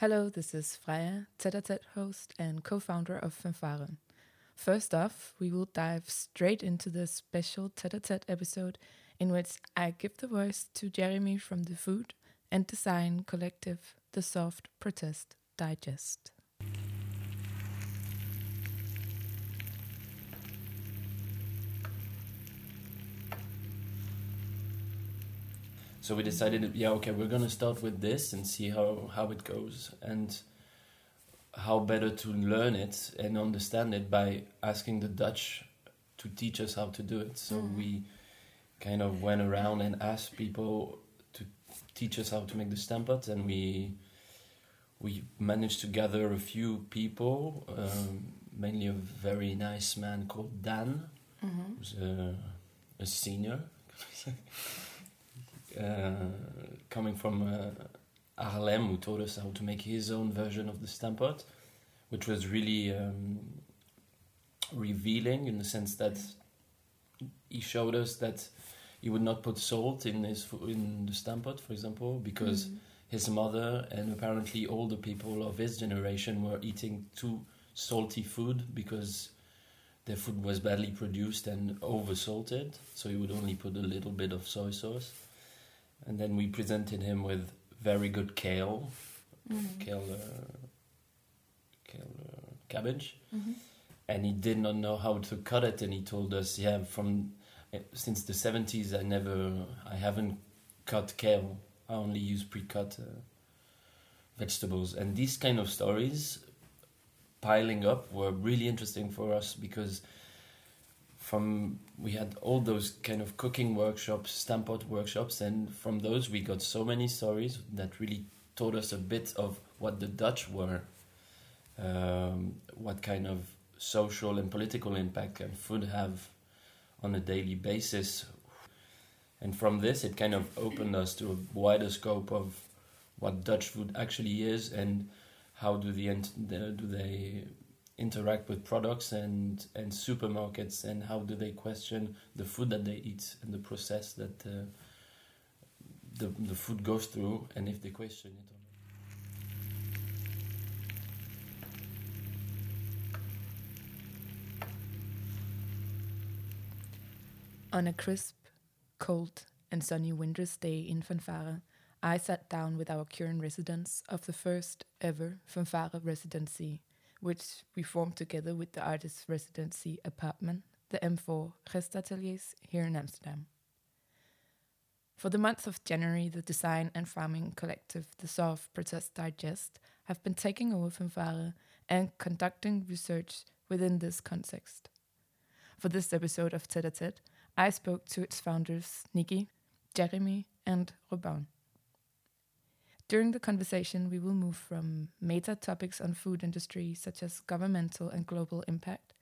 Hello, this is Freya, tete host and co founder of Fanfare. First off, we will dive straight into the special tete episode in which I give the voice to Jeremie from the food and design collective The Soft Protest Digest. So we decided, yeah, okay, we're gonna start with this and see how how it goes, and how better to learn it and understand it by asking the Dutch to teach us how to do it. So Mm. we kind of went around and asked people to teach us how to make the stamppot, and we we managed to gather a few people, um, mainly a very nice man called Dan, Mm-hmm. who's a, a senior, coming from uh, Haarlem, who taught us how to make his own version of the stamppot, which was really um, revealing in the sense that he showed us that he would not put salt in his fo- in the stamppot, for example, because Mm. his mother and apparently all the people of his generation were eating too salty food because their food was badly produced and over salted so he would only put a little bit of soy sauce and then we presented him with very good kale Mm. kale uh, kale uh, cabbage Mm-hmm. and he did not know how to cut it and he told us yeah from eh, since the 70s i never i haven't cut kale i only use pre-cut uh, vegetables and these kind of stories piling up were really interesting for us because from we had all those kind of cooking workshops stamppot workshops and from those we got so many stories that really taught us a bit of what the dutch were um, what kind of social and political impact can food have on a daily basis. And from this, it kind of opened us to a wider scope of what Dutch food actually is and how do the the- do they interact with products and and supermarkets and how do they question the food that they eat and the process that uh, the the food goes through and if they question it or not. On a crisp, cold, and sunny winter's day in Fanfare, I sat down with our current residents of the first ever Fanfare residency, which we formed together with the artist residency apartment, the M4 Gastateliers here in Amsterdam. For the month of January, the design and farming collective, the Soft Protest Digest, have been taking over Fanfare and conducting research within this context. For this episode of Tete a Tete, I spoke to its founders, Nickie, Jeremie, and Robin. During the conversation, we will move from meta topics on food industry, such as governmental and global impact,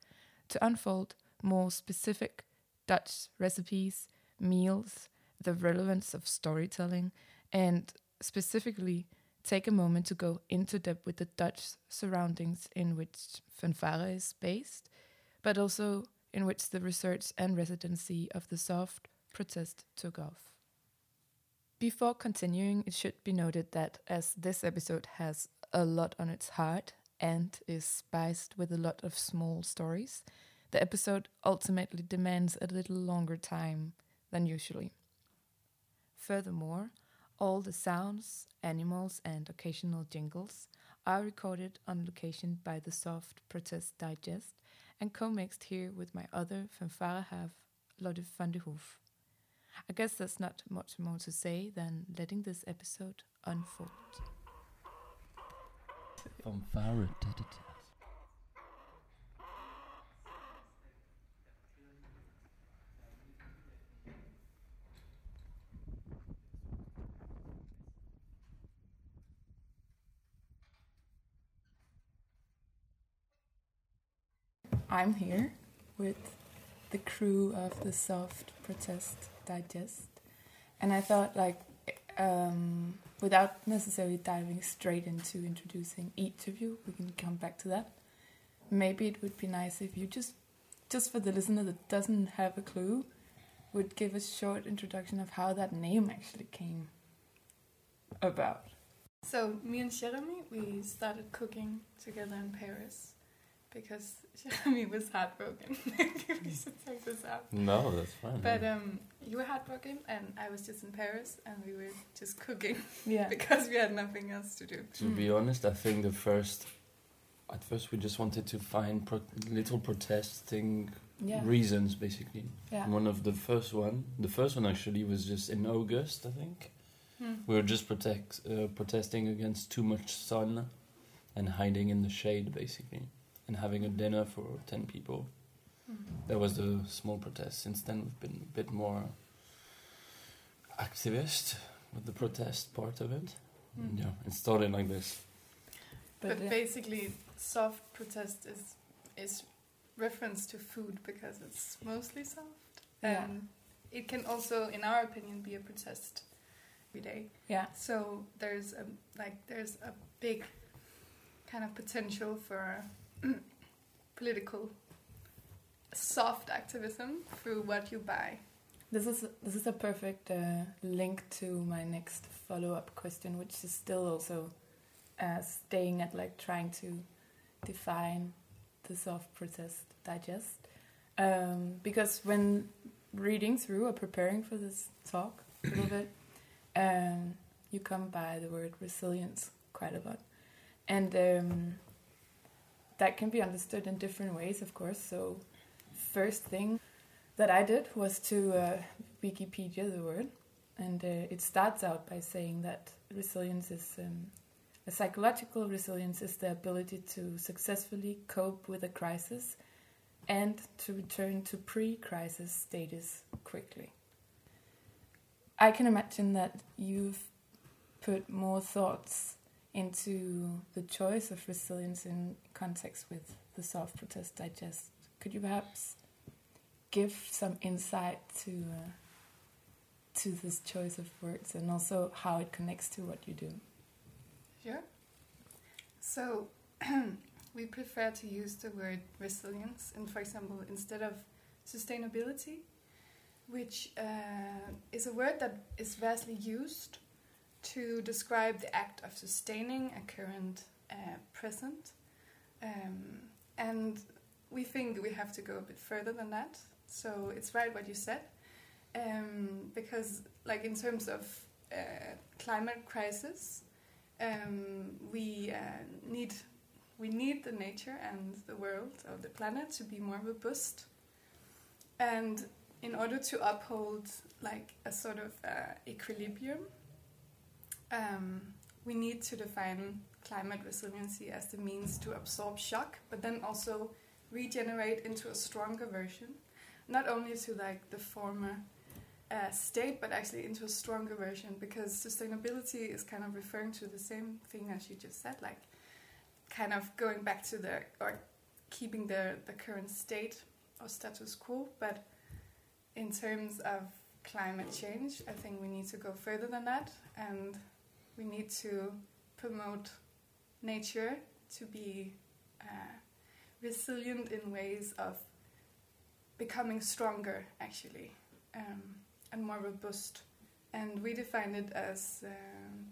to unfold more specific Dutch recipes, meals, the relevance of storytelling, and specifically take a moment to go into depth with the Dutch surroundings in which Fanfare is based, but also in which the research and residency of the soft protest took off. Before continuing, it should be noted that as this episode has a lot on its heart and is spiced with a lot of small stories, the episode ultimately demands a little longer time than usually. Furthermore, all the sounds, animals, and occasional jingles are recorded on location by the Soft Protest Digest and co-mixed here with my other fanfare half, Lotte van de Hoof. I guess there's not much more to say than letting this episode unfold. Fanfare tete tete. I'm here the crew of the Soft Protest Digest, and I thought, like, um, without necessarily diving straight into introducing each of you, we can come back to that. Maybe it would be nice if you just, just for the listener that doesn't have a clue, would give a short introduction of how that name actually came. about? So me and Jeremie, we started cooking together in Paris because Jeremie was heartbroken. we should take this out. No, that's fine. But um, you were heartbroken, and I was just in Paris, and we were just cooking Yeah. because we had nothing else to do. to be honest, I think the first, at first we just wanted to find pro- little protesting Yeah. reasons, basically. Yeah. One of the first one, the first one actually was just in August, I think. Hmm. We were just protect, uh, protesting against too much sun and hiding in the shade, basically, and having a dinner for 10 people. Mhm. That was the small protest. Since then, we've been a bit more activist with the protest part of it. Mm. And yeah, it started like this. But, But, uh, basically, soft protest is is reference to food because it's mostly soft, Yeah. and it can also, in our opinion, be a protest every day. yeah. So there's a like there's a big kind of potential for political soft activism through what you buy. This is this is a perfect uh, link to my next follow up question, which is still also uh, staying at like trying to define the soft protest digest, um, because when reading through or preparing for this talk a little bit, um, you come by the word resilience quite a lot, and um, that can be understood in different ways, of course. So, first thing that I did was to uh, Wikipedia the word, and uh, it starts out by saying that resilience is um, a psychological resilience is the ability to successfully cope with a crisis and to return to pre-crisis status quickly. I can imagine that you've put more thoughts into the choice of resilience in context with the soft protest digest. Could you perhaps give some insight to uh, to this choice of words and also how it connects to what you do? Sure. So we prefer to use the word resilience, and for example, instead of sustainability, which uh, is a word that is vastly used to describe the act of sustaining a current uh, present. Um, and we think we have to go a bit further than that. So it's right what you said. Um, because, like, in terms of uh, climate crisis, um, we uh, need we need the nature and the world or the planet to be more robust, and in order to uphold like a sort of uh, equilibrium, um, we need to define climate resiliency as the means to absorb shock, but then also regenerate into a stronger version, not only to like the former uh, state, but actually into a stronger version because sustainability is kind of referring to the same thing as you just said, like kind of going back to the or keeping the the current state or status quo. But in terms of climate change, I think we need to go further than that, and we need to promote nature to be uh, resilient in ways of becoming stronger, actually. Um, and more robust. And we define it as uh,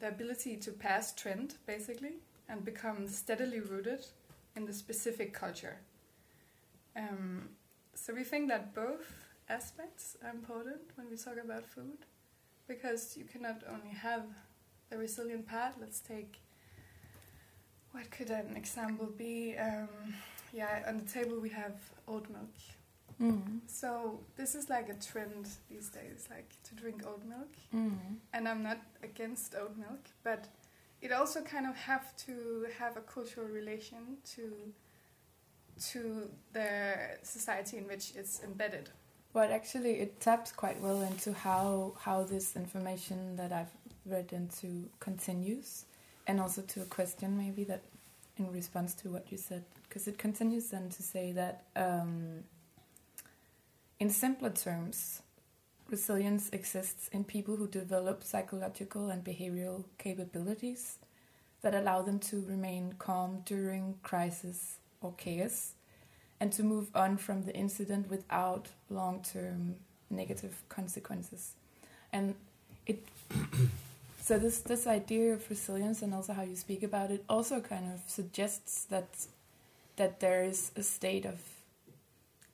the ability to pass trend, basically, and become steadily rooted in the specific culture. Um, so we think that both aspects are important when we talk about food, because you cannot only have the resilient part. Let's take what could an example be? Um, yeah, on the table we have oat milk. Mm. So this is like a trend these days, like to drink oat milk. Mm. And I'm not against oat milk, but it also kind of have to have a cultural relation to to the society in which it's embedded. But actually, it taps quite well into how how this information that I've read into continues, and also to a question maybe that in response to what you said, because it continues then to say that um, in simpler terms, resilience exists in people who develop psychological and behavioral capabilities that allow them to remain calm during crisis or chaos and to move on from the incident without long term negative consequences. And it So this this idea of resilience and also how you speak about it also kind of suggests that that there is a state of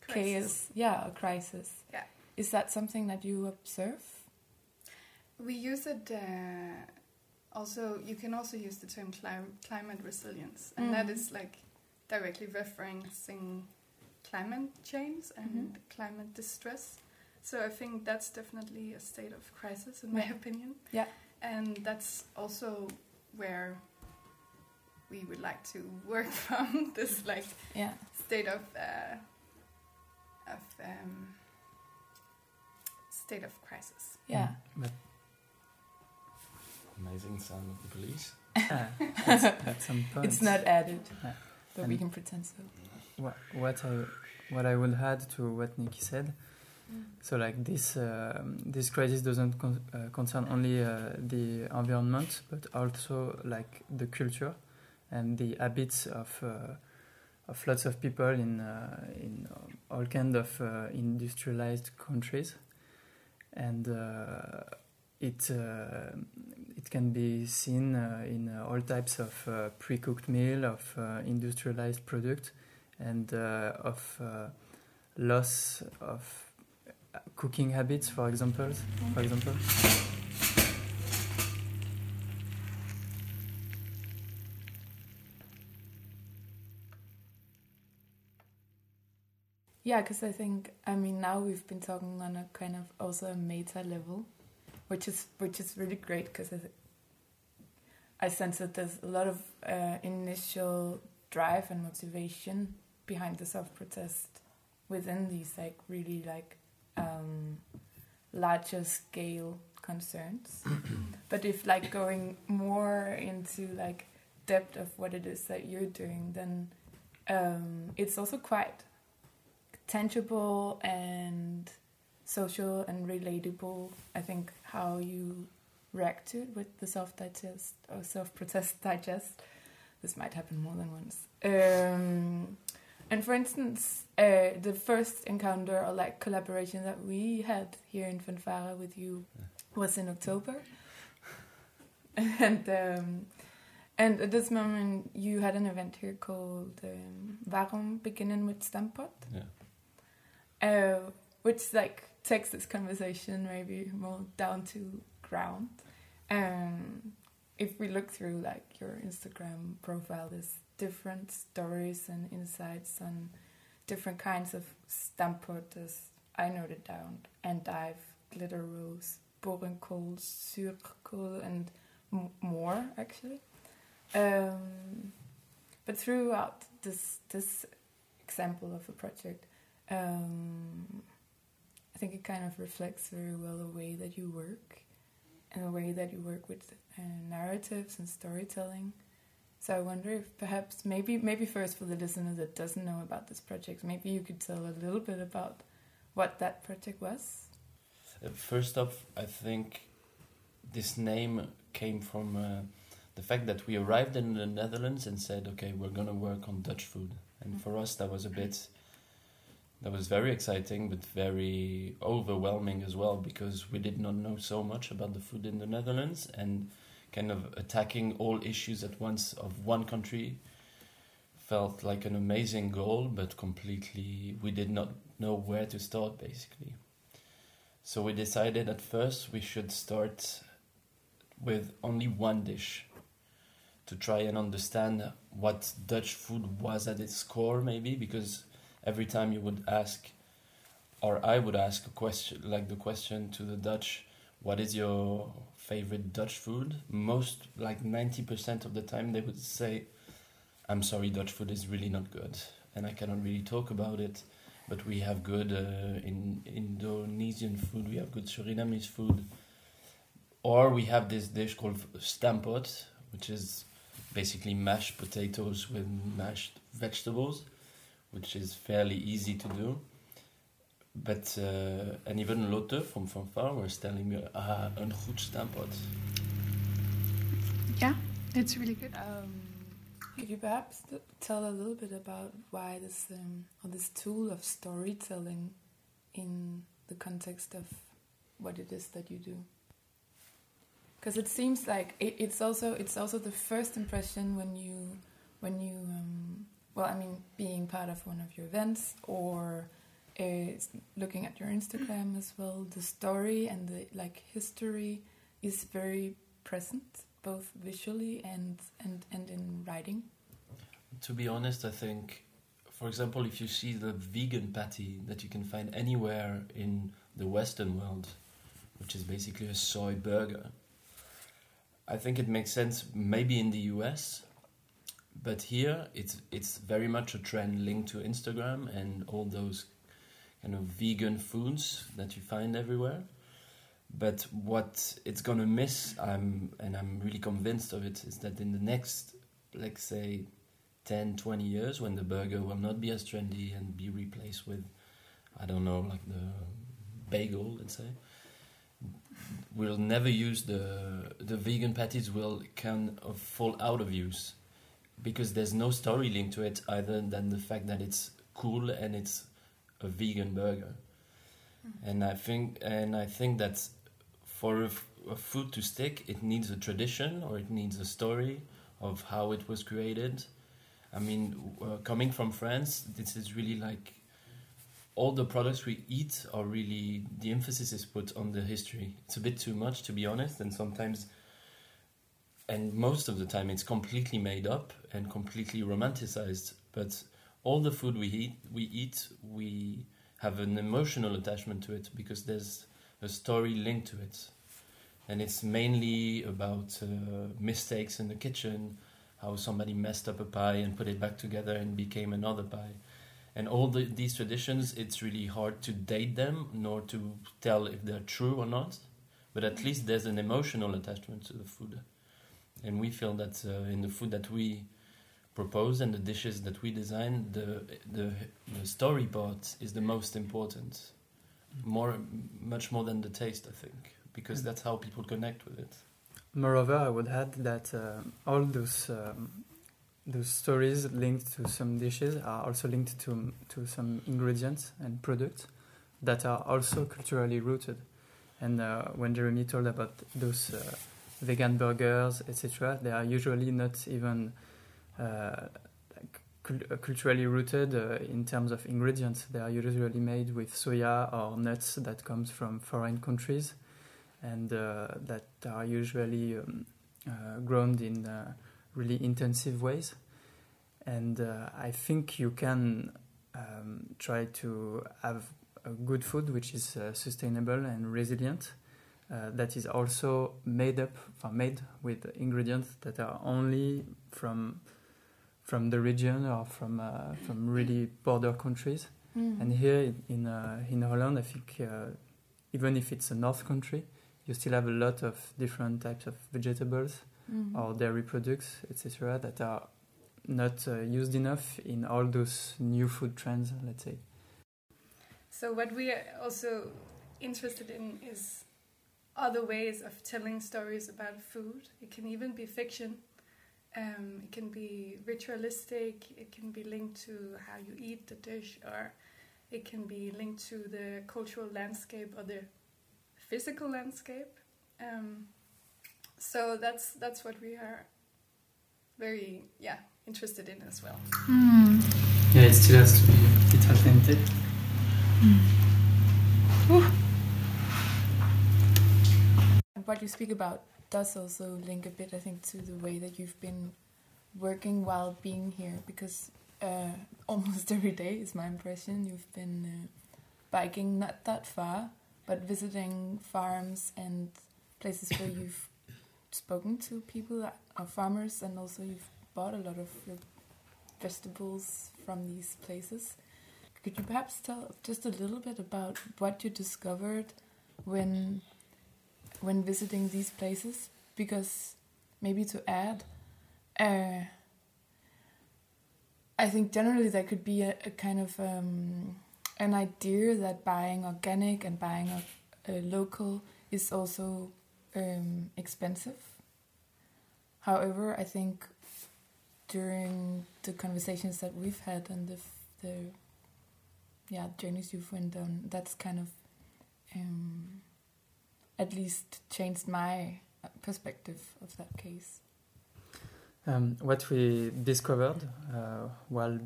Crisis. chaos, yeah, a crisis. Yeah. Is that something that you observe? We use it. Uh, also, you can also use the term clim- climate resilience, and that Mhm. is like directly referencing climate change and Mhm. climate distress. So I think that's definitely a state of crisis, in my opinion. Yeah. And that's also where we would like to work from this like Yeah. state of uh, of um, state of crisis. Yeah. But Amazing sound of the police. ah, at, at It's not added, Yeah. but we can pretend so. What, what I what I will add to what Nickie said. So like this um this crisis doesn't con- uh, concern only uh, the environment, but also like the culture and the habits of uh, of lots of people in uh, in all kind of uh, industrialized countries, and uh, it uh, it can be seen uh, in uh, all types of uh, pre-cooked meal, of uh, industrialized product, and uh, of uh, loss of cooking habits, for example. For example. Yeah, because I think I mean now we've been talking on a kind of also a meta level, which is which is really great because I, I sense that there's a lot of uh, initial drive and motivation behind the self protest within these like really like um, larger scale concerns. but if like going more into like depth of what it is that you're doing, then um, it's also quite tangible and social and relatable. I think how you react to it with the self digest or self protest digest. This might happen more than once. Um, and for instance, uh, the first encounter or like collaboration that we had here in Fanfare with you was in October, and um, and at this moment you had an event here called um, Waarom beginnen with Stamppot Yeah. uh, which like takes this conversation maybe more down to ground. Um, if we look through like your Instagram profile, there's different stories and insights and different kinds of stamppot, as I noted down, and dive, glitter rose, boerenkool, zuurkool, and more actually. Um, but throughout this this example of a project, um, I think it kind of reflects very well the way that you work and the way that you work with uh, narratives and storytelling. So I wonder if perhaps maybe maybe first for the listener that doesn't know about this project, maybe you could tell a little bit about what that project was. Uh, First off, I think this name came from uh, the fact that we arrived in the Netherlands and said, okay, we're gonna work on Dutch food. And for us, that was a bit, that was very exciting, but very overwhelming as well because we did not know so much about the food in the Netherlands and kind of attacking all issues at once of one country felt like an amazing goal, but completely, we did not know where to start basically. So we decided at first we should start with only one dish to try and understand what Dutch food was at its core, maybe because every time you would ask, or I would ask a question, like the question to the Dutch, what is your favorite Dutch food? Most, like 90% of the time, they would say, I'm sorry, Dutch food is really not good, and I cannot really talk about it but we have good uh, in Indonesian food. We have good Surinamese food, or we have this dish called stamppot, which is basically mashed potatoes with mashed vegetables, which is fairly easy to do. But uh, and even Lotte from Fanfare was telling me, ah, een goed stamppot. Yeah, it's really good. Um, could you perhaps t- tell a little bit about why this um, or this tool of storytelling in the context of what it is that you do? because it seems like it, it's also it's also the first impression when you when you um, well I mean being part of one of your events or looking at your Instagram as well the story and the like history is very present both visually and and and in writing. To be honest I think for example if you see the vegan patty that you can find anywhere in the western world which is basically a soy burger I think it makes sense maybe in the US, but here it's it's very much a trend linked to Instagram and all those kind of vegan foods that you find everywhere. But what it's gonna miss, I'm and I'm really convinced of it, is that in the next, let's say, 10, 20 years, when the burger will not be as trendy and be replaced with, I don't know, like the bagel, let's say, we'll never use the the vegan patties will kind of fall out of use because there's no story linked to it other than the fact that it's cool and it's a vegan burger mm. and i think and i think that for a, a food to stick it needs a tradition or it needs a story of how it was created i mean uh, coming from france this is really like all the products we eat are really the emphasis is put on the history. It's a bit too much, to be honest, and sometimes, and most of the time, it's completely made up and completely romanticized. But all the food we eat, we eat, we have an emotional attachment to it because there's a story linked to it, and it's mainly about uh, mistakes in the kitchen, how somebody messed up a pie and put it back together and became another pie. And all the, these traditions it's really hard to date them nor to tell if they're true or not. But at least there's an emotional attachment to the food. And we feel that uh, in the food that we propose and the dishes that we design the, the the story part is the most important more much more than the taste i think because that's how people connect with it moreover i would add that uh, all those um, those stories linked to some dishes are also linked to to some ingredients and products that are also culturally rooted. And uh, when Jeremie told about those uh, vegan burgers, etc., they are usually not even culturally rooted uh, in terms of ingredients. They are usually made with soya or nuts that comes from foreign countries, and uh, that are usually um, uh, grown in really intensive ways. And uh, I think you can um, try to have good food which is uh, sustainable and resilient. Uh, that is also made up, made with ingredients that are only from from the region or from uh, from really border countries. Mm. And here in uh, in Holland, I think uh, even if it's a north country, you still have a lot of different types of vegetables mm-hmm. or dairy products, etc., that are not uh, used enough in all those new food trends, let's say. So, what we are also interested in is other ways of telling stories about food. It can even be fiction. Um, it can be ritualistic. It can be linked to how you eat the dish, or it can be linked to the cultural landscape or the physical landscape. Um, so that's that's what we are very yeah interested in as well. Mm. Yeah, it still has to be a bit authentic. Mm. What you speak about does also link a bit, I think, to the way that you've been working while being here, because uh, almost every day is my impression. You've been uh, biking not that far, but visiting farms and places where you've spoken to people that are farmers, and also you've bought a lot of vegetables from these places. Could you perhaps tell just a little bit about what you discovered when when visiting these places? Because maybe to add, uh, I think generally there could be a, a kind of um, an idea that buying organic and buying a, a local is also um, expensive. However, I think during the conversations that we've had and the the yeah journeys you've went on, that's kind of um, at least changed my perspective of that case? Um, what we discovered uh, while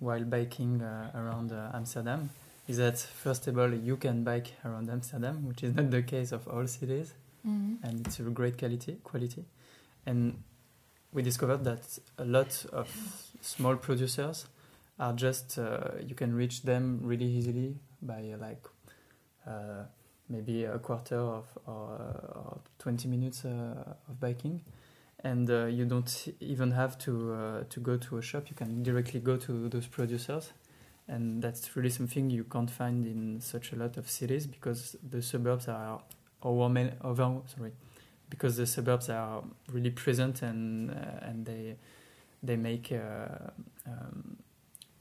while biking uh, around uh, Amsterdam is that first of all you can bike around Amsterdam, which is not the case of all cities, Mm-hmm. and it's a great quality quality. And we discovered that a lot of small producers are just uh, you can reach them really easily by uh, like uh, maybe a quarter of or, uh, or 20 minutes uh, of biking. And uh, you don't even have to uh, to go to a shop. You can directly go to those producers. And that's really something you can't find in such a lot of cities because the suburbs are overwhelming over sorry because the suburbs are really present and uh, and they they make uh, um,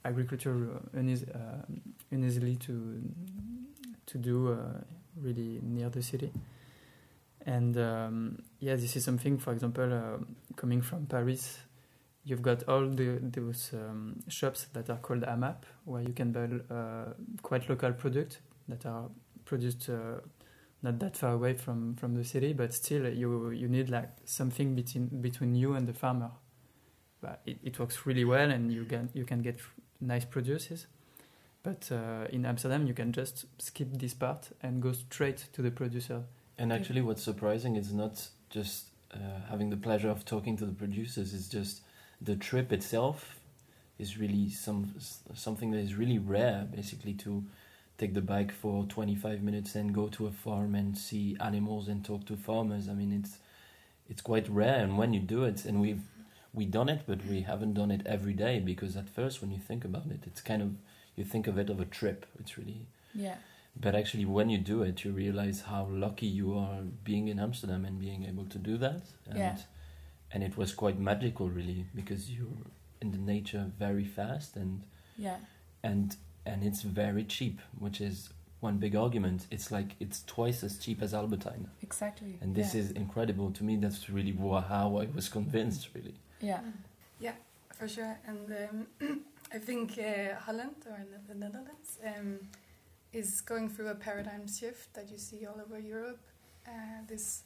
agriculture uh, uneasily to to do really near the city. And um, yeah, this is something. For example, uh, coming from Paris, you've got all the those um, shops that are called AMAP, where you can buy uh, quite local products that are produced uh, not that far away from, from the city, but still you you need like something between between you and the farmer. But it, it works really well, and you can you can get nice produces. But uh, in Amsterdam, you can just skip this part and go straight to the producer. And actually, what's surprising is not just uh, having the pleasure of talking to the producers. It's just the trip itself is really some something that is really rare. Basically, to take the bike for 25 minutes and go to a farm and see animals and talk to farmers. I mean, it's it's quite rare. And when you do it, and we've we done it, but we haven't done it every day because at first, when you think about it, it's kind of you think of it of a trip. It's really Yeah. but actually, when you do it, you realize how lucky you are being in Amsterdam and being able to do that. And, Yeah. and it was quite magical, really, because you're in the nature very fast and Yeah. and and it's very cheap, which is one big argument. It's like it's twice as cheap as Albert Heijn, Exactly. and this yeah. is incredible to me. That's really wha- how I was convinced, really. Yeah. Yeah, for sure. And um, I think uh, Holland or the Netherlands um, is going through a paradigm shift that you see all over Europe. Uh, this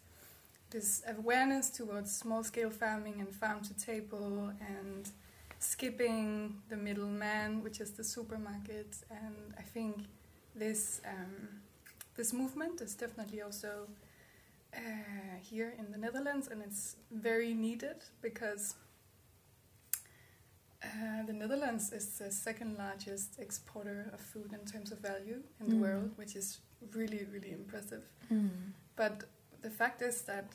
this awareness towards small scale farming and farm to table and skipping the middleman, which is the supermarket. And I think this um, this movement is definitely also uh, here in the Netherlands, and it's very needed because uh, the Netherlands is the second largest exporter of food in terms of value in the Mm. world, which is really, really impressive. Mm. But the fact is that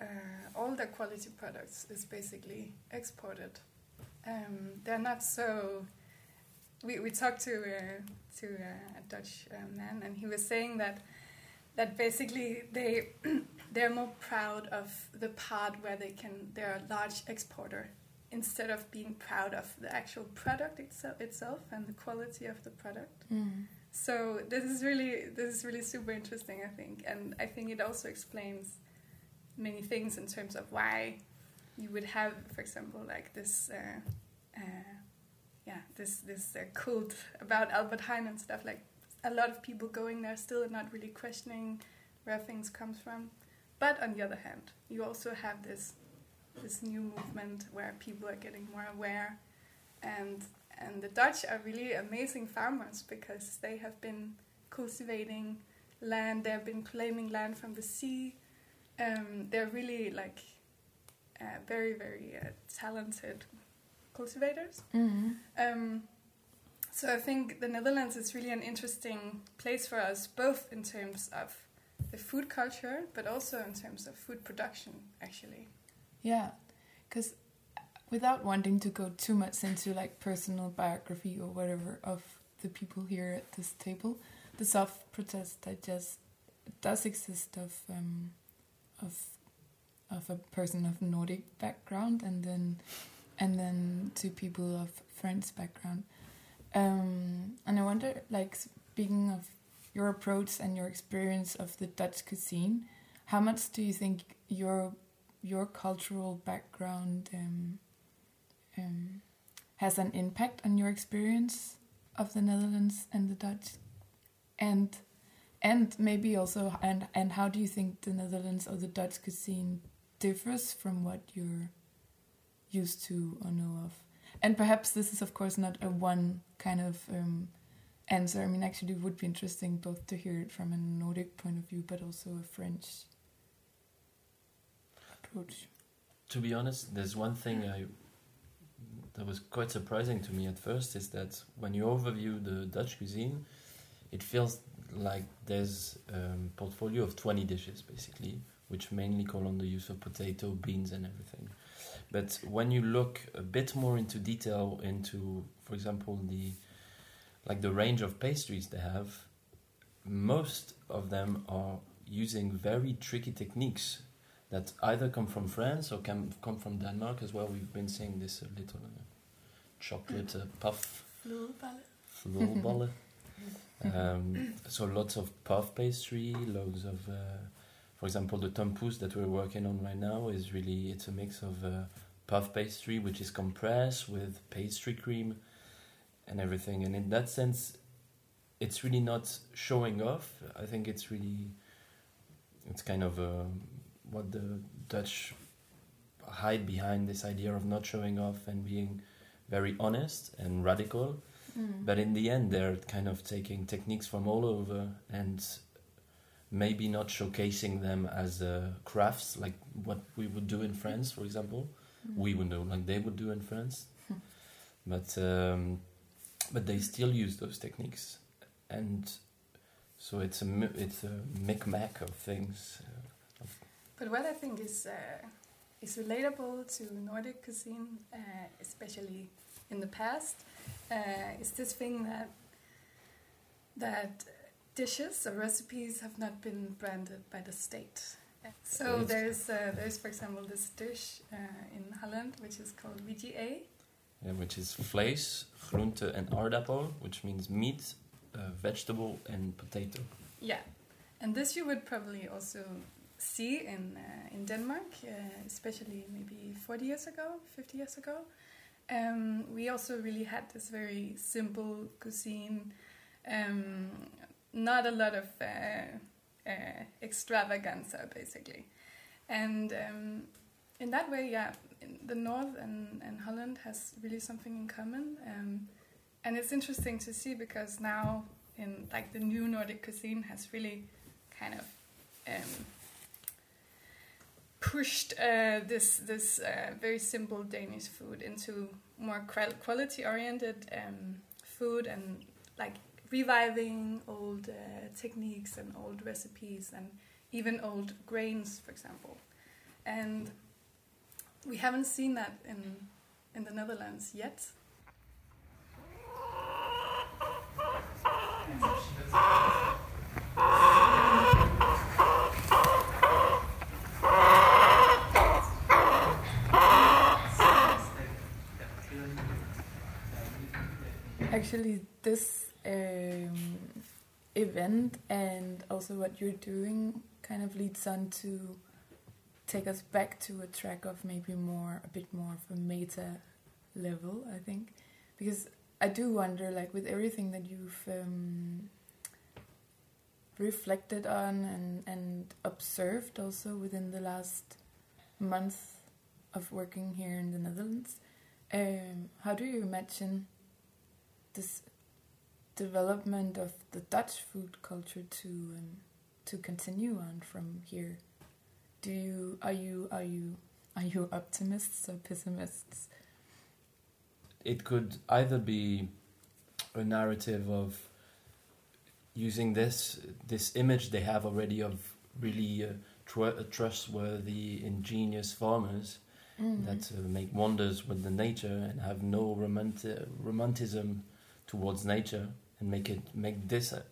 uh, all the quality products is basically exported. Um, they're not so. We, we talked to uh, to uh, a Dutch uh, man, and he was saying that that basically they they're more proud of the part where they can they're a large exporter instead of being proud of the actual product itself itself and the quality of the product. Mm. So this is really this is really super interesting, I think, and I think it also explains many things in terms of why you would have, for example, like this, uh, uh, yeah, this this uh, cult about Albert Heijn and stuff. Like a lot of people going there still and not really questioning where things comes from. But on the other hand, you also have this this new movement where people are getting more aware and and the Dutch are really amazing farmers because they have been cultivating land. They've been claiming land from the sea. Um, they're really like uh, very very uh, talented cultivators. Mm. Um, so I think the Netherlands is really an interesting place for us, both in terms of the food culture, but also in terms of food production. Actually, Yeah, because without wanting to go too much into like personal biography or whatever of the people here at this table, the soft protest that just does exist of um, of of a person of Nordic background and then and then two people of French background. Um, and I wonder, like speaking of your approach and your experience of the Dutch cuisine, how much do you think your your cultural background um, um, has an impact on your experience of the Netherlands and the Dutch, and and maybe also and and how do you think the Netherlands or the Dutch cuisine differs from what you're used to or know of? And perhaps this is, of course, not a one kind of um, answer. I mean, actually, it would be interesting both to hear it from a Nordic point of view, but also a French To be honest, there's one thing I that was quite surprising to me at first is that when you overview the Dutch cuisine, it feels like there's a um, portfolio of 20 dishes basically, which mainly call on the use of potato, beans, and everything. But when you look a bit more into detail into, for example, the like the range of pastries they have, most of them are using very tricky techniques that either come from France or can come from Denmark as well. We've been seeing this a little uh, chocolate uh, puff. Florballe. um, so lots of puff pastry, loads of, uh, for example, the tompouce that we're working on right now is really it's a mix of uh, puff pastry which is compressed with pastry cream and everything. And in that sense, it's really not showing off. I think it's really it's kind of uh, what the Dutch hide behind this idea of not showing off and being very honest and radical. Mm. But in the end, they're kind of taking techniques from all over and maybe not showcasing them as uh, crafts like what we would do in France, for example. Mm. We would do like they would do in France. but um, but they still use those techniques, and so it's a it's a micmac of things. Uh, but what I think is uh, is relatable to Nordic cuisine, uh, especially in the past, uh, is this thing that that dishes or recipes have not been branded by the state. So there's uh, there's for example this dish uh, in Holland which is called VGA. Yeah, which is vlees, groente and aardappel, which means meat, uh, vegetable and potato. Yeah, and this you would probably also see in uh, in Denmark, uh, especially maybe 40 years ago, 50 years ago. Um, we also really had this very simple cuisine, um, not a lot of uh, uh, extravaganza, basically. And um, in that way, yeah, the North and, and Holland has really something in common. Um, and it's interesting to see because now, in like the new Nordic cuisine, has really kind of um, pushed uh, this this uh, very simple Danish food into more quality oriented um, food and like reviving old uh, techniques and old recipes and even old grains, for example. And we haven't seen that in in the Netherlands yet. Actually, this um, event and also what you're doing kind of leads on to take us back to a track of maybe more a bit more of a meta level i think. Because i do wonder like with everything that you've um, reflected on and and observed also within the last month of working here in the netherlands um, how do you imagine this development of the Dutch food culture to um, to continue on from here? Do you are you are you are you optimists or pessimists? It could either be a narrative of using this this image they have already of really uh, tr- trustworthy, ingenious farmers mm. that uh, make wonders with the nature and have no romanti- romanticism towards nature and make it make this a,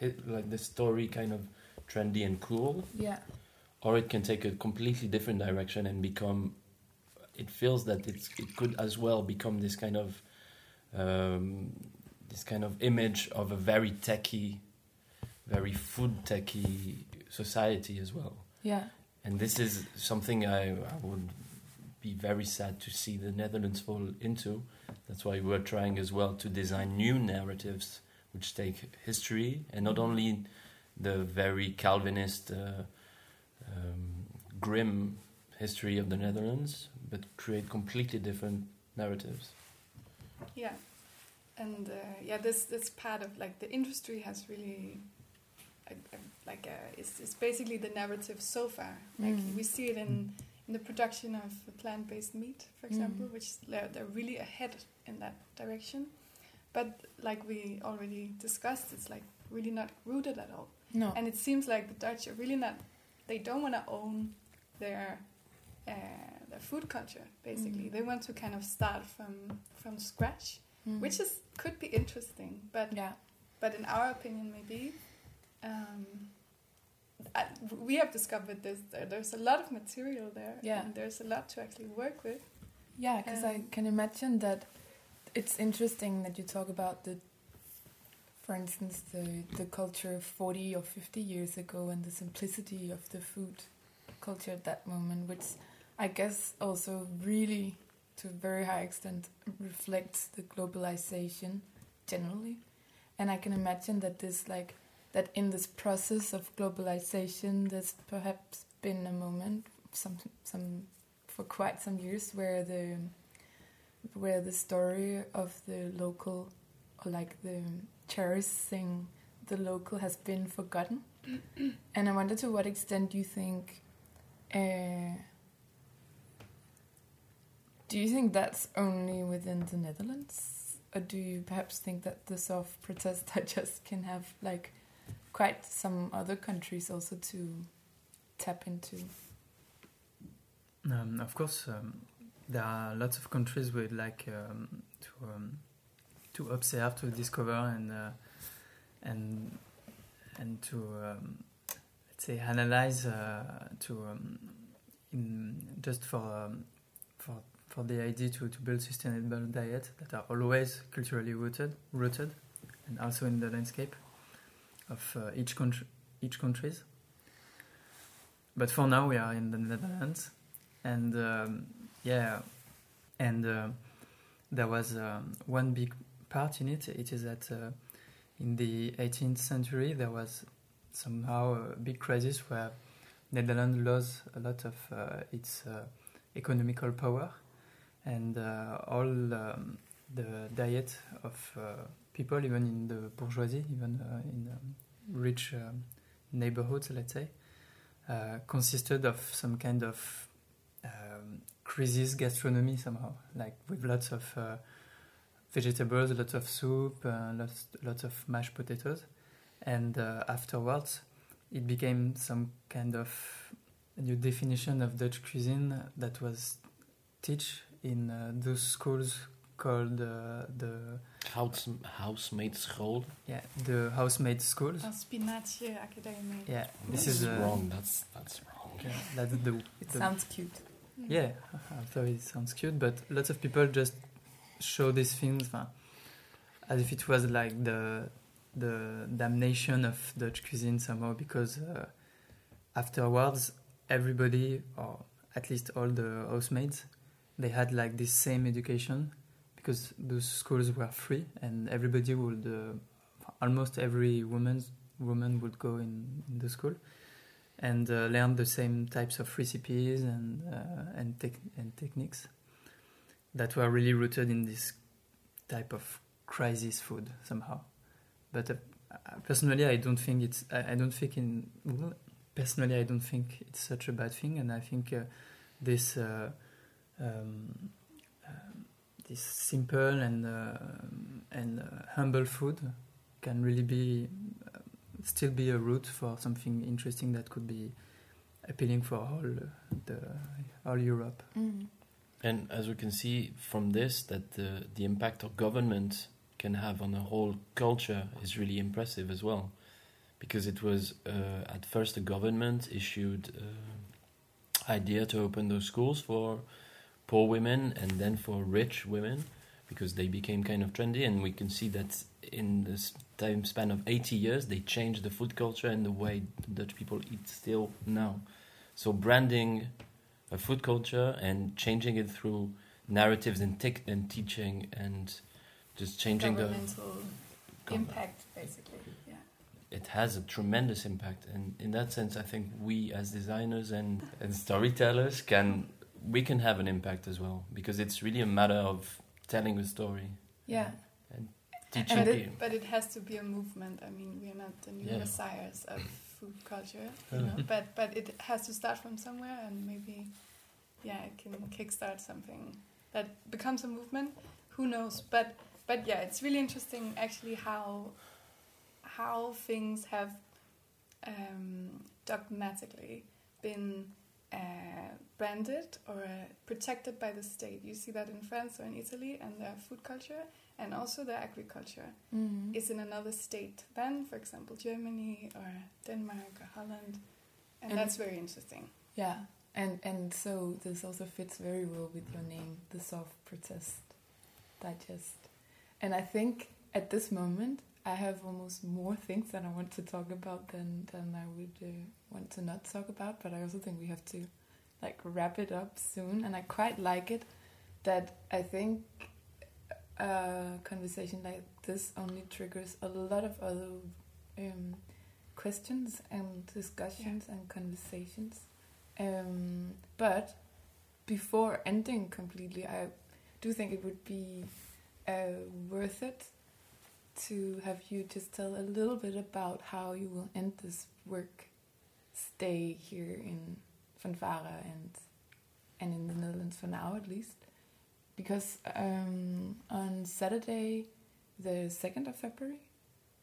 hit, like the story kind of trendy and cool. Yeah. Or it can take a completely different direction and become. It feels that it's it could as well become this kind of um, this kind of image of a very techy, very food techy society as well. Yeah. And this is something I, I would be very sad to see the Netherlands fall into. That's why we're trying as well to design new narratives which take history and not only the very Calvinist, uh, um, grim history of the Netherlands, but create completely different narratives. Yeah, and uh, yeah, this this part of like the industry has really. uh, Like uh, it's, it's basically the narrative so far. Like Mm. we see it in in the production of plant-based meat, for example, Mm. which they're, they're really ahead in that direction. But like we already discussed, it's like really not rooted at all. No. And it seems like the Dutch are really not. They don't want to own their uh, their food culture. Basically, Mm. they want to kind of start from from scratch, Mm. which is could be interesting. But yeah. but in our opinion, maybe. Um, I, we have discovered this. There's a lot of material there, Yeah. and there's a lot to actually work with. Yeah, because I Um, can imagine that it's interesting that you talk about the, for instance, the the culture 40 or 50 years ago and the simplicity of the food culture at that moment, which I guess also really, to a very high extent, reflects the globalization generally. And I can imagine that this like that in this process of globalization, there's perhaps been a moment, some some for quite some years, where the where the story of the local, or like the cherishing the local, has been forgotten. and I wonder to what extent do you think. Uh, do you think that's only within the Netherlands, or do you perhaps think that the soft protest just can have like quite some other countries also to tap into? Um, of course, um, there are lots of countries we'd like um, to um, to observe, to discover, and uh, and and to um, let's say analyze uh, to um, in just for for for the idea to, to build sustainable diet that are always culturally rooted rooted and also in the landscape of uh, each country each countries. But for now, we are in the Netherlands and um, yeah, and uh, there was um, one big part in it. It is that uh, in the 18th century there was somehow a big crisis where Netherlands lost a lot of uh, its uh, economical power, and uh, all um, the diet of uh, people, even in the bourgeoisie, even uh, in um, rich um, neighborhoods, let's say, uh, consisted of some kind of um, crisis gastronomy somehow, like with lots of uh, vegetables, lots of soup, uh, lots lots of mashed potatoes, and uh, afterwards it became some kind of new definition of Dutch cuisine that was teach in uh, those schools called uh, the House, housemaid school. yeah the housemaid school. Van Spinazie Academie. Yeah, this That's is uh, wrong. That's that's wrong. Yeah, that's the, It the sounds cute. Mm. Yeah, I thought it sounds cute, but lots of people just show these things as if it was like the the damnation of Dutch cuisine somehow because uh, afterwards everybody or at least all the housemaids they had like this same education because those schools were free and everybody would uh, almost every woman woman would go in, in the school and uh, learn the same types of recipes and uh, and, tech and techniques that were really rooted in this type of crisis food somehow. But uh, personally, I don't think it's. I, I don't think in. Personally, I don't think it's such a bad thing, and I think uh, this uh, um, this simple and uh, and uh, humble food can really be uh, still be a route for something interesting that could be appealing for all uh, the all Europe. Mm. And as we can see from this, that the the impact of government can have on a whole culture is really impressive as well, because it was uh, at first the government issued uh, idea to open those schools for poor women and then for rich women, because they became kind of trendy, and we can see that in this time span of 80 years they changed the food culture and the way Dutch people eat still now. So branding a food culture and changing it through narratives and, and teaching and just changing the impact, basically. Yeah. it has a tremendous impact. And in that sense, I think we as designers and, and storytellers can we can have an impact as well because it's really a matter of telling a story, Yeah. teaching And people. but it has to be a movement. I mean, we're not the new Yeah. messiahs of food culture, you Uh-huh. know. But but it has to start from somewhere, and maybe, yeah, it can kickstart something that becomes a movement. Who knows? But but yeah, it's really interesting actually how how things have um, dogmatically been uh, branded or uh, protected by the state. You see that in France or in Italy, and their food culture, and also their agriculture Mhm. is in another state than, for example, Germany or Denmark or Holland, and, And- that's very interesting. Yeah, and and so this also fits very well with your name, the soft protest digest. And I think at this moment I have almost more things that I want to talk about than than I would uh, want to not talk about. But I also think we have to like wrap it up soon. And I quite like it that I think a conversation like this only triggers a lot of other um, questions and discussions and conversations. Um, but before ending completely, I do think it would be uh, worth it to have you just tell a little bit about how you will end this work stay here in Fanfare and and in the Netherlands for now at least. Because um, on Saturday, the 2nd of February,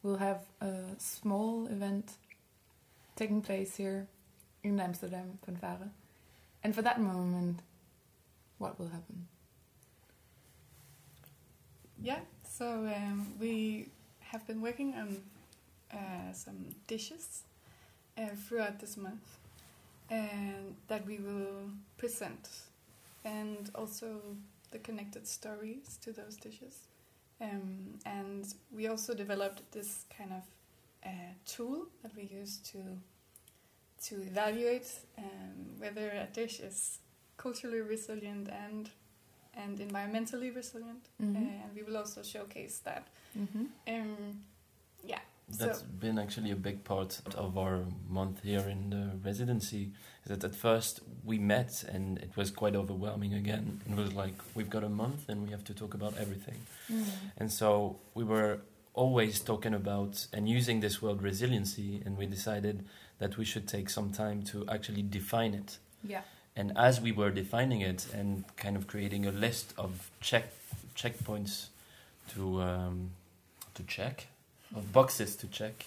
we'll have a small event taking place here in Amsterdam, Fanfare. And for that moment, what will happen? Yeah, so um, we have been working on uh, some dishes uh, throughout this month and that we will present and also the connected stories to those dishes. Um, and we also developed this kind of uh, tool that we use to to evaluate um, whether a dish is culturally resilient and and environmentally resilient. Mhm. And we will also showcase that. Mm-hmm. Um, yeah. That's so been actually a big part of our month here in the residency. Is that at first we met and it was quite overwhelming again. It was like we've got a month and we have to talk about everything. And so we were always talking about and using this word resiliency, and we decided that we should take some time to actually define it. Yeah. And as we were defining it and kind of creating a list of check checkpoints to um, to check, of boxes to check,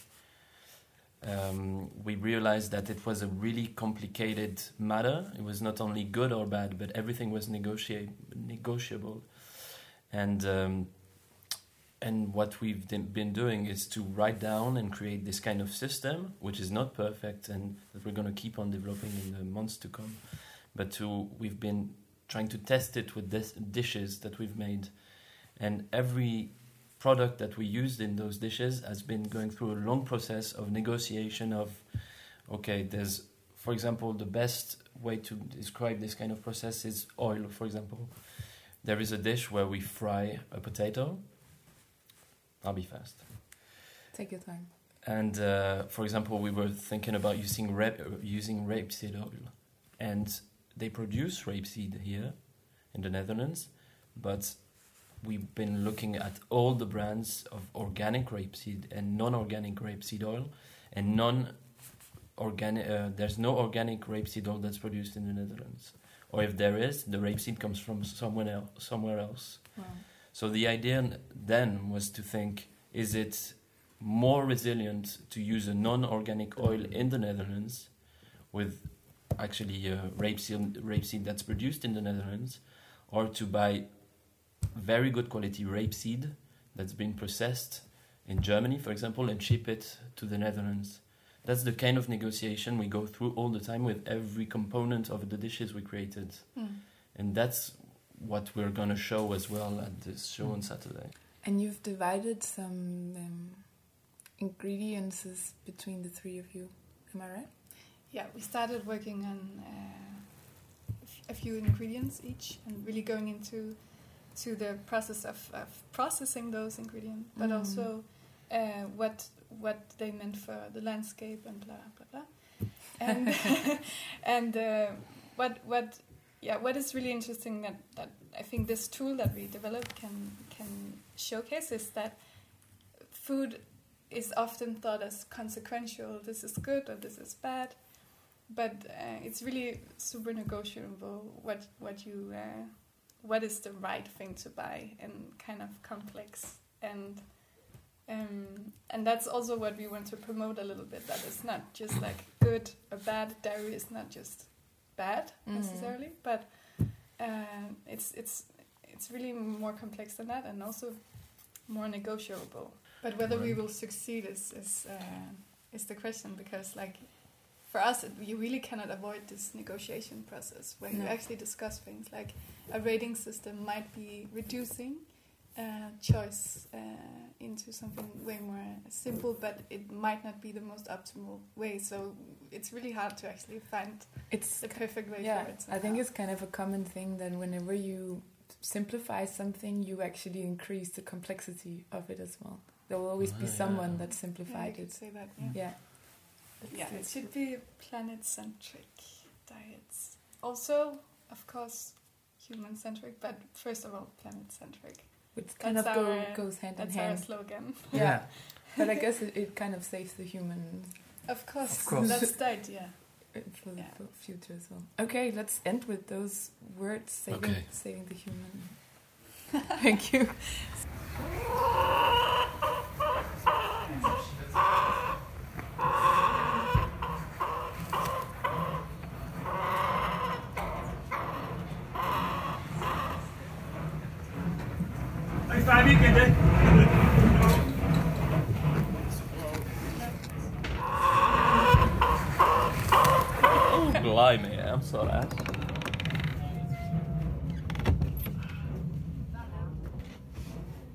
um, we realized that it was a really complicated matter. It was not only good or bad, but everything was negotiate negotiable. And um, and what we've been doing is to write down and create this kind of system, which is not perfect, and that we're going to keep on developing in the months to come. But to we've been trying to test it with this dishes that we've made, and every product that we used in those dishes has been going through a long process of negotiation of okay there's for example the best way to describe this kind of process is oil for example. There is a dish where we fry a potato. I'll be fast. Take your time. and uh, for example, we were thinking about using using rapeseed oil, and they produce rapeseed here in the Netherlands, but we've been looking at all the brands of organic rapeseed and non-organic rapeseed oil, and non-organic. Uh, there's no organic rapeseed oil that's produced in the Netherlands, or if there is, the rapeseed comes from somewhere else. Somewhere else. Wow. So the idea then was to think: Is it more resilient to use a non-organic oil in the Netherlands, with actually uh, rapeseed, rapeseed that's produced in the Netherlands, or to buy very good quality rapeseed that's been processed in Germany, for example, and ship it to the Netherlands? That's the kind of negotiation we go through all the time with every component of the dishes we created, mm. and that's what we're gonna show as well at this show on Saturday. And you've divided some um, ingredients between the three of you. Am I right? yeah, we started working on uh, a few ingredients each, and really going into to the process of, of processing those ingredients, but Mm. also uh, what what they meant for the landscape and blah blah blah, and and uh, what what yeah what is really interesting that that I think this tool that we developed can can showcase is that food is often thought as consequential. This is good or this is bad, but uh, it's really super negotiable. What what you uh, what is the right thing to buy and kind of complex and um, and that's also what we want to promote a little bit. That it's not just like good or bad. Dairy is not just bad Mhm. necessarily, but um, it's it's it's really more complex than that, and also more negotiable. But whether we will succeed is is uh, is the question because like for us, it, you really cannot avoid this negotiation process where you actually discuss things like a rating system might be reducing uh, choice uh, into something way more simple, but it might not be the most optimal way. So it's really hard to actually find It's the perfect way yeah, for it. I think it's kind of a common thing that whenever you simplify something, you actually increase the complexity of it as well. There will always be Ah, someone yeah. that yeah, you simplified could it. say that. Yeah, Yeah. Yeah. It should be planet-centric diets. Also, of course, human-centric, but first of all, planet-centric. Which kind That's of go, our- goes hand in That's our hand. slogan. Yeah. but I guess it, it kind of saves the human Of course, Of course. that's the idea. for the Yeah. future as well. Okay, let's end with those words saving Okay. saving the human. Thank you. Oh, blimey, I'm so that.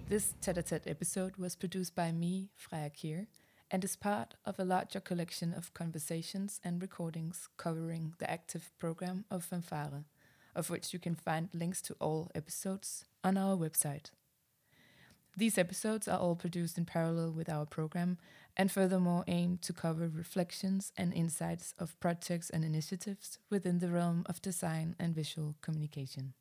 This tete-a-tete episode was produced by me, Freya Kier, and is part of a larger collection of conversations and recordings covering the active program of Fanfare, of which you can find links to all episodes on our website. These episodes are all produced in parallel with our program and furthermore aim to cover reflections and insights of projects and initiatives within the realm of design and visual communication.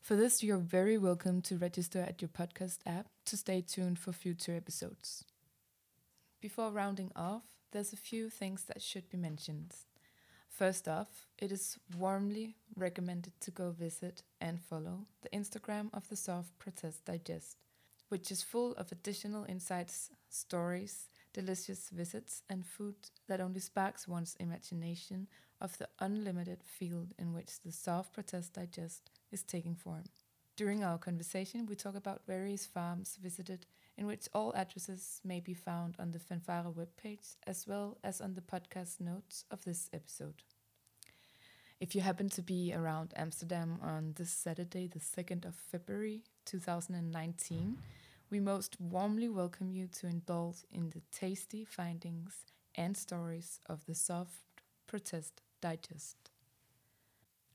For this, you're very welcome to register at your podcast app to stay tuned for future episodes. Before rounding off, there's a few things that should be mentioned. First off, it is warmly recommended to go visit and follow the Instagram of the Soft Protest Digest, which is full of additional insights, stories, delicious visits, and food that only sparks one's imagination of the unlimited field in which the Soft Protest Digest is taking form. During our conversation, we talk about various farms visited, in which all addresses may be found on the Fanfare webpage as well as on the podcast notes of this episode. If you happen to be around Amsterdam on this Saturday, the 2nd of February 2019, we most warmly welcome you to indulge in the tasty findings and stories of the Soft Protest Digest.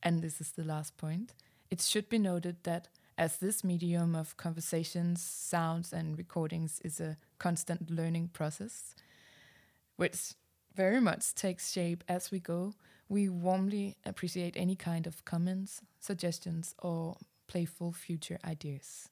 And this is the last point. It should be noted that as this medium of conversations, sounds, and recordings is a constant learning process, which very much takes shape as we go, we warmly appreciate any kind of comments, suggestions, or playful future ideas.